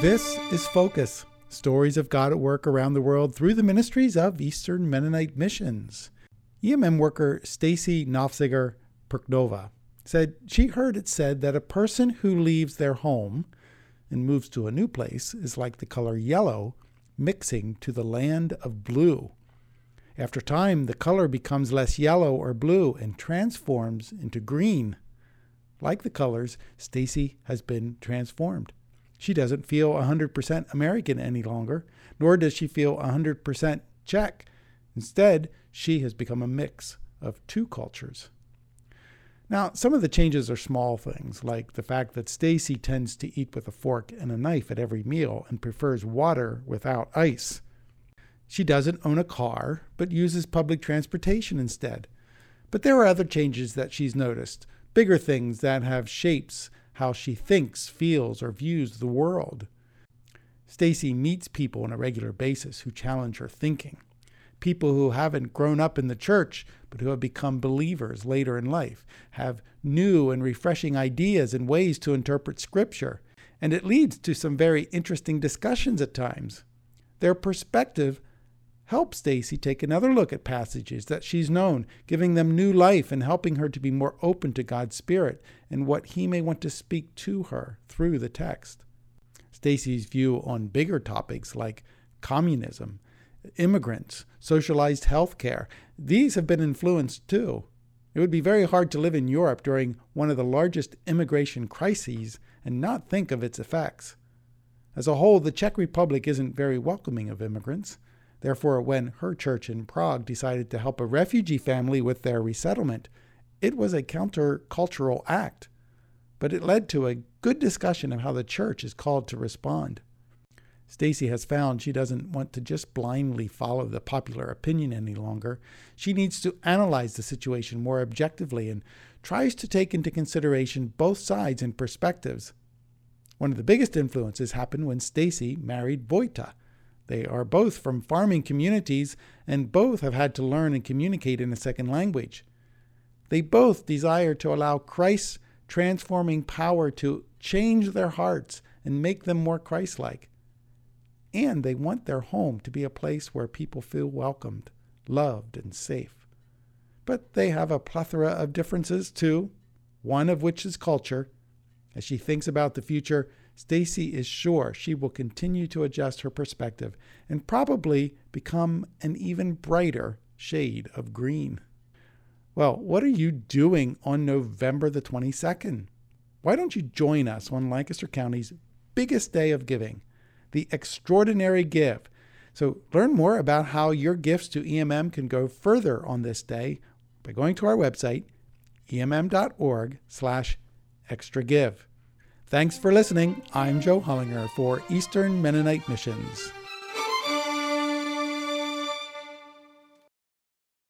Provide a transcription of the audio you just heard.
This is Focus Stories of God at Work Around the World through the ministries of Eastern Mennonite Missions. EMM worker Stacy Nofziger Perknova said she heard it said that a person who leaves their home and moves to a new place is like the color yellow mixing to the land of blue. After time, the color becomes less yellow or blue and transforms into green. Like the colors, Stacy has been transformed. She doesn't feel 100% American any longer, nor does she feel 100% Czech. Instead, she has become a mix of two cultures. Now, some of the changes are small things, like the fact that Stacy tends to eat with a fork and a knife at every meal and prefers water without ice. She doesn't own a car, but uses public transportation instead. But there are other changes that she's noticed, bigger things that have shapes how she thinks, feels, or views the world. Stacy meets people on a regular basis who challenge her thinking. People who haven't grown up in the church but who have become believers later in life have new and refreshing ideas and ways to interpret Scripture, and it leads to some very interesting discussions at times. Their perspective help Stacy take another look at passages that she's known, giving them new life and helping her to be more open to God's Spirit and what He may want to speak to her through the text. Stacy's view on bigger topics like communism, immigrants, socialized health care, these have been influenced too. It would be very hard to live in Europe during one of the largest immigration crises and not think of its effects. As a whole, the Czech Republic isn't very welcoming of immigrants. Therefore, when her church in Prague decided to help a refugee family with their resettlement, it was a countercultural act, but it led to a good discussion of how the church is called to respond. Stacy has found she doesn't want to just blindly follow the popular opinion any longer. She needs to analyze the situation more objectively and tries to take into consideration both sides and perspectives. One of the biggest influences happened when Stacy married Vojta, they are both from farming communities and both have had to learn and communicate in a second language. They both desire to allow Christ's transforming power to change their hearts and make them more Christ like. And they want their home to be a place where people feel welcomed, loved, and safe. But they have a plethora of differences too, one of which is culture. As she thinks about the future, Stacy is sure she will continue to adjust her perspective and probably become an even brighter shade of green. Well, what are you doing on November the 22nd? Why don't you join us on Lancaster County's biggest day of giving, the Extraordinary Give? So learn more about how your gifts to EMM can go further on this day by going to our website, emm.org slash extra give. Thanks for listening. I'm Joe Hollinger for Eastern Mennonite Missions.